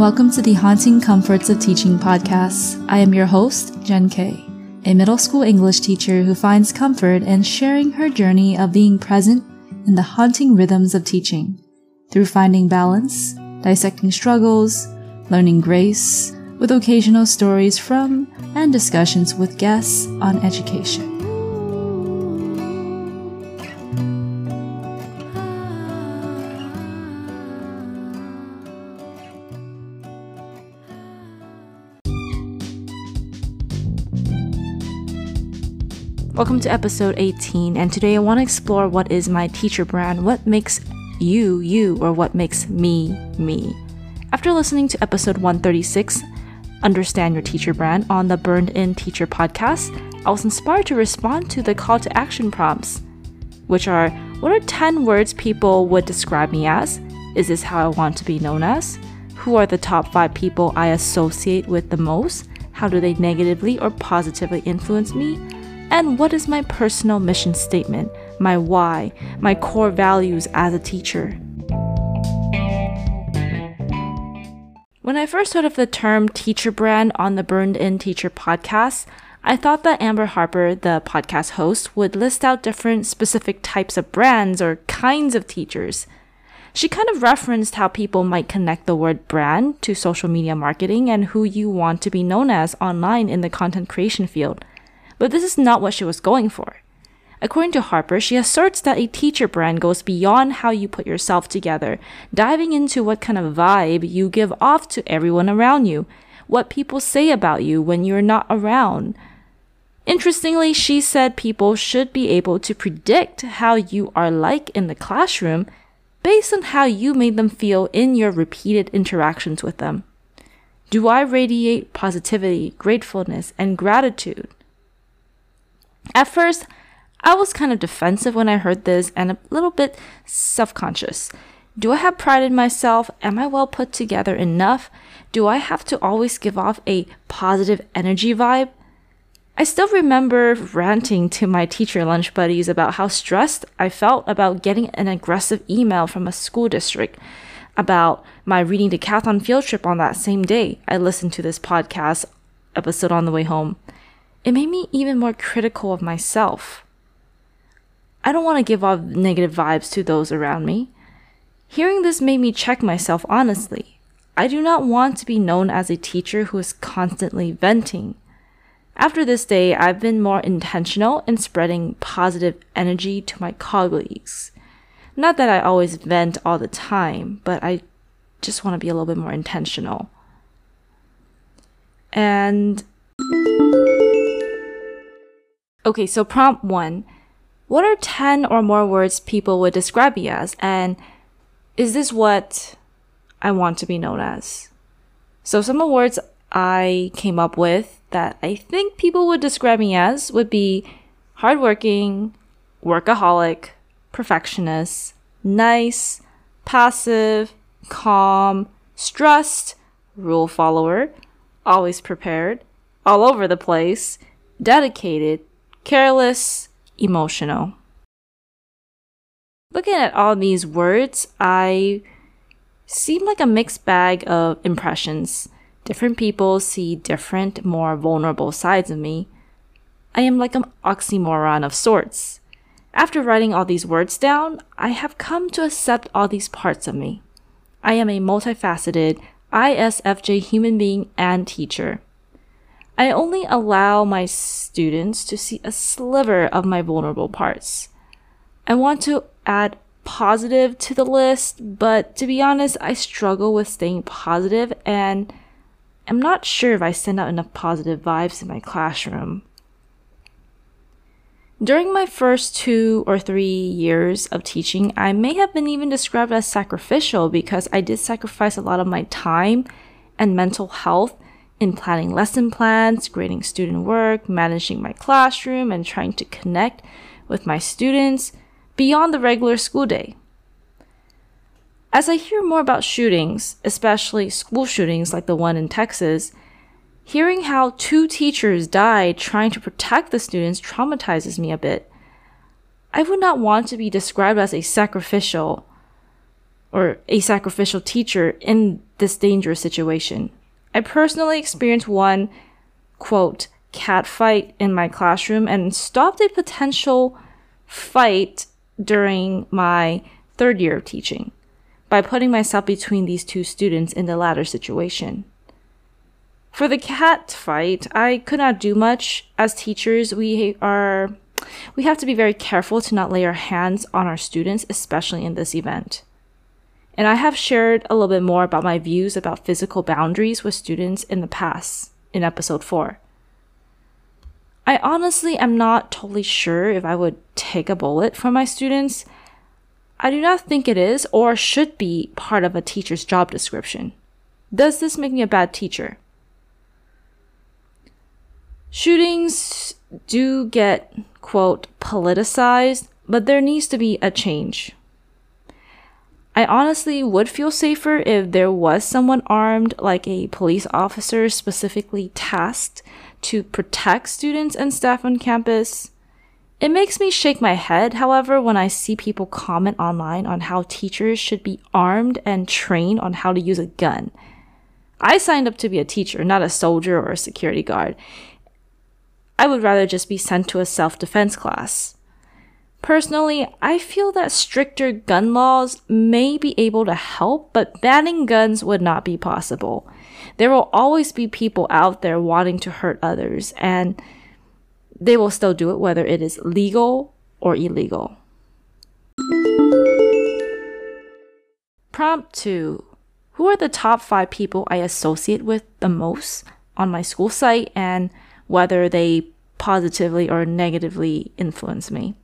Welcome to the Haunting Comforts of Teaching podcast. I am your host, Jen K, a middle school English teacher who finds comfort in sharing her journey of being present in the haunting rhythms of teaching through finding balance, dissecting struggles, learning grace, with occasional stories from and discussions with guests on education. Welcome to episode 18, and today I want to explore what is my teacher brand, what makes you you, or what makes me me. After listening to episode 136, Understand Your Teacher Brand, on the Burned In Teacher podcast, I was inspired to respond to the call to action prompts, which are What are 10 words people would describe me as? Is this how I want to be known as? Who are the top 5 people I associate with the most? How do they negatively or positively influence me? And what is my personal mission statement, my why, my core values as a teacher? When I first heard of the term teacher brand on the Burned In Teacher podcast, I thought that Amber Harper, the podcast host, would list out different specific types of brands or kinds of teachers. She kind of referenced how people might connect the word brand to social media marketing and who you want to be known as online in the content creation field. But this is not what she was going for. According to Harper, she asserts that a teacher brand goes beyond how you put yourself together, diving into what kind of vibe you give off to everyone around you, what people say about you when you're not around. Interestingly, she said people should be able to predict how you are like in the classroom based on how you made them feel in your repeated interactions with them. Do I radiate positivity, gratefulness, and gratitude? At first, I was kind of defensive when I heard this and a little bit self conscious. Do I have pride in myself? Am I well put together enough? Do I have to always give off a positive energy vibe? I still remember ranting to my teacher lunch buddies about how stressed I felt about getting an aggressive email from a school district about my reading decathlon field trip on that same day. I listened to this podcast episode on the way home it made me even more critical of myself. I don't want to give off negative vibes to those around me. Hearing this made me check myself honestly. I do not want to be known as a teacher who is constantly venting. After this day, I've been more intentional in spreading positive energy to my colleagues. Not that I always vent all the time, but I just want to be a little bit more intentional. And Okay, so prompt one. What are 10 or more words people would describe me as? And is this what I want to be known as? So some of the words I came up with that I think people would describe me as would be hardworking, workaholic, perfectionist, nice, passive, calm, stressed, rule follower, always prepared, all over the place, dedicated, careless, emotional. Looking at all these words, I seem like a mixed bag of impressions. Different people see different, more vulnerable sides of me. I am like an oxymoron of sorts. After writing all these words down, I have come to accept all these parts of me. I am a multifaceted ISFJ human being and teacher. I only allow my students to see a sliver of my vulnerable parts. I want to add positive to the list, but to be honest, I struggle with staying positive and I'm not sure if I send out enough positive vibes in my classroom. During my first two or three years of teaching, I may have been even described as sacrificial because I did sacrifice a lot of my time and mental health in planning lesson plans, grading student work, managing my classroom, and trying to connect with my students beyond the regular school day. As I hear more about shootings, especially school shootings like the one in Texas, hearing how two teachers died trying to protect the students traumatizes me a bit. I would not want to be described as a sacrificial or a sacrificial teacher in this dangerous situation. I personally experienced one, quote, cat fight in my classroom and stopped a potential fight during my third year of teaching by putting myself between these two students in the latter situation. For the cat fight, I could not do much. As teachers, we are we have to be very careful to not lay our hands on our students, especially in this event. And I have shared a little bit more about my views about physical boundaries with students in the past in episode 4. I honestly am not totally sure if I would take a bullet from my students. I do not think it is or should be part of a teacher's job description. Does this make me a bad teacher? Shootings do get, quote, politicized, but there needs to be a change. I honestly would feel safer if there was someone armed, like a police officer specifically tasked to protect students and staff on campus. It makes me shake my head, however, when I see people comment online on how teachers should be armed and trained on how to use a gun. I signed up to be a teacher, not a soldier or a security guard. I would rather just be sent to a self defense class. Personally, I feel that stricter gun laws may be able to help, but banning guns would not be possible. There will always be people out there wanting to hurt others, and they will still do it whether it is legal or illegal. Prompt 2 Who are the top five people I associate with the most on my school site and whether they positively or negatively influence me?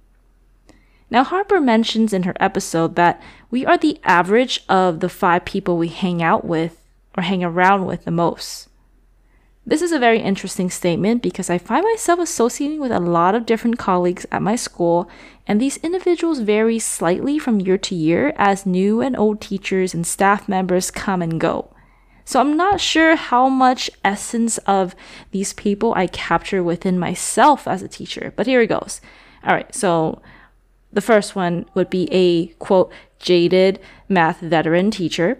Now, Harper mentions in her episode that we are the average of the five people we hang out with or hang around with the most. This is a very interesting statement because I find myself associating with a lot of different colleagues at my school, and these individuals vary slightly from year to year as new and old teachers and staff members come and go. So I'm not sure how much essence of these people I capture within myself as a teacher, but here it goes. All right, so the first one would be a quote, jaded math veteran teacher.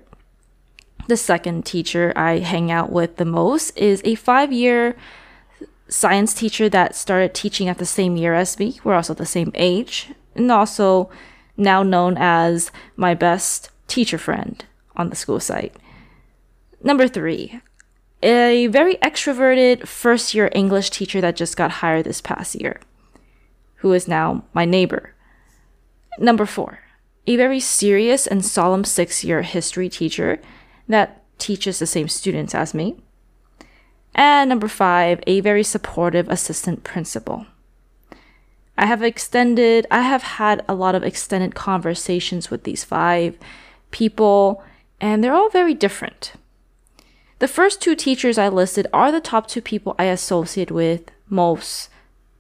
The second teacher I hang out with the most is a five year science teacher that started teaching at the same year as me. We're also the same age, and also now known as my best teacher friend on the school site. Number three, a very extroverted first year English teacher that just got hired this past year, who is now my neighbor. Number four, a very serious and solemn six year history teacher that teaches the same students as me. And number five, a very supportive assistant principal. I have extended, I have had a lot of extended conversations with these five people, and they're all very different. The first two teachers I listed are the top two people I associate with most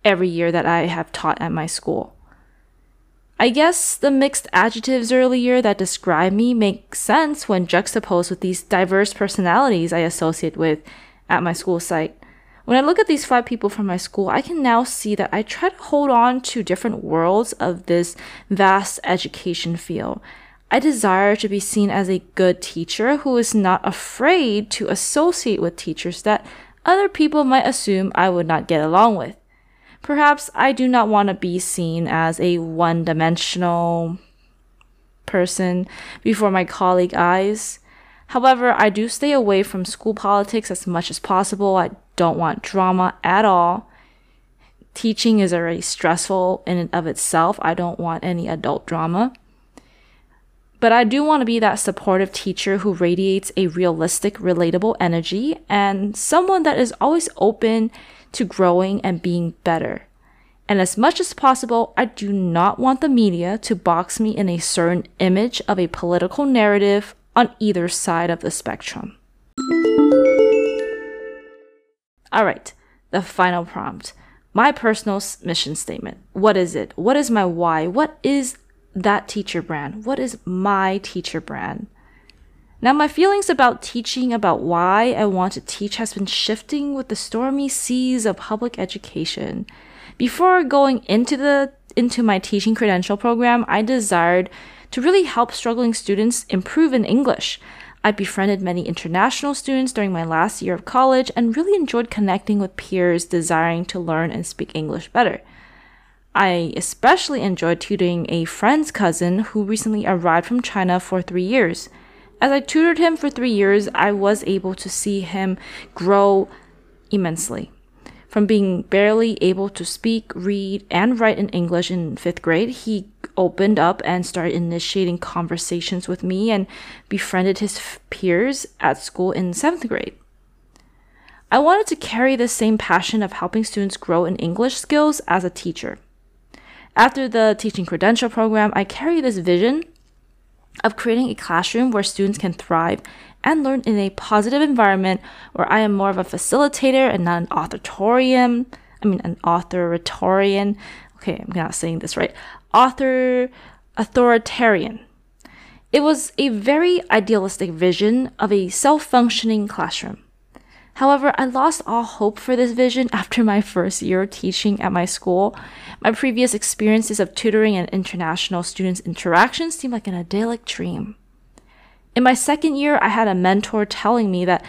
every year that I have taught at my school. I guess the mixed adjectives earlier that describe me make sense when juxtaposed with these diverse personalities I associate with at my school site. When I look at these five people from my school, I can now see that I try to hold on to different worlds of this vast education field. I desire to be seen as a good teacher who is not afraid to associate with teachers that other people might assume I would not get along with. Perhaps I do not want to be seen as a one dimensional person before my colleague eyes. However, I do stay away from school politics as much as possible. I don't want drama at all. Teaching is already stressful in and of itself. I don't want any adult drama. But I do want to be that supportive teacher who radiates a realistic, relatable energy and someone that is always open to growing and being better. And as much as possible, I do not want the media to box me in a certain image of a political narrative on either side of the spectrum. Alright, the final prompt. My personal mission statement. What is it? What is my why? What is that teacher brand? What is my teacher brand? Now, my feelings about teaching, about why I want to teach, has been shifting with the stormy seas of public education. Before going into the into my teaching credential program, I desired to really help struggling students improve in English. I befriended many international students during my last year of college and really enjoyed connecting with peers desiring to learn and speak English better. I especially enjoyed tutoring a friend's cousin who recently arrived from China for three years. As I tutored him for three years, I was able to see him grow immensely. From being barely able to speak, read, and write in English in fifth grade, he opened up and started initiating conversations with me and befriended his peers at school in seventh grade. I wanted to carry the same passion of helping students grow in English skills as a teacher. After the teaching credential program, I carry this vision of creating a classroom where students can thrive and learn in a positive environment where I am more of a facilitator and not an authoritarian. I mean, an authoritarian. Okay, I'm not saying this right. Author, authoritarian. It was a very idealistic vision of a self functioning classroom. However, I lost all hope for this vision after my first year teaching at my school. My previous experiences of tutoring and international students' interactions seemed like an idyllic dream. In my second year, I had a mentor telling me that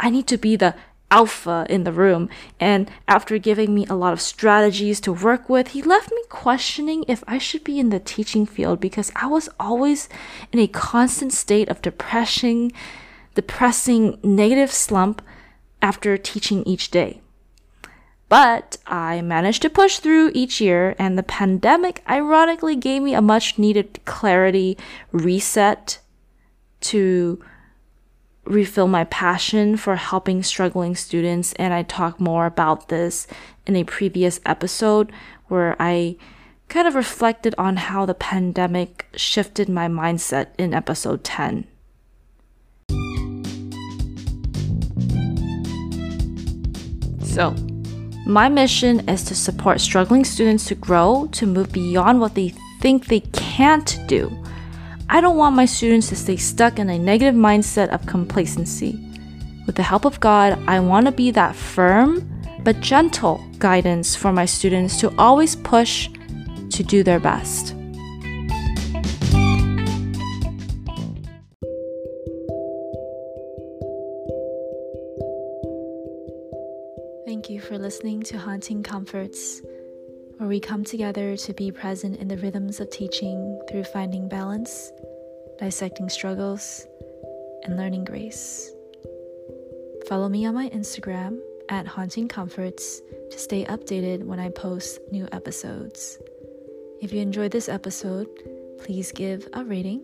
I need to be the alpha in the room. And after giving me a lot of strategies to work with, he left me questioning if I should be in the teaching field because I was always in a constant state of depression, depressing negative slump after teaching each day. But I managed to push through each year, and the pandemic ironically gave me a much needed clarity reset to refill my passion for helping struggling students. And I talk more about this in a previous episode where I kind of reflected on how the pandemic shifted my mindset in episode 10. So, my mission is to support struggling students to grow, to move beyond what they think they can't do. I don't want my students to stay stuck in a negative mindset of complacency. With the help of God, I want to be that firm but gentle guidance for my students to always push to do their best. Listening to Haunting Comforts, where we come together to be present in the rhythms of teaching through finding balance, dissecting struggles, and learning grace. Follow me on my Instagram at Haunting Comforts to stay updated when I post new episodes. If you enjoyed this episode, please give a rating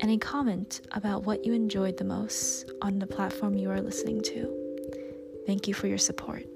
and a comment about what you enjoyed the most on the platform you are listening to. Thank you for your support.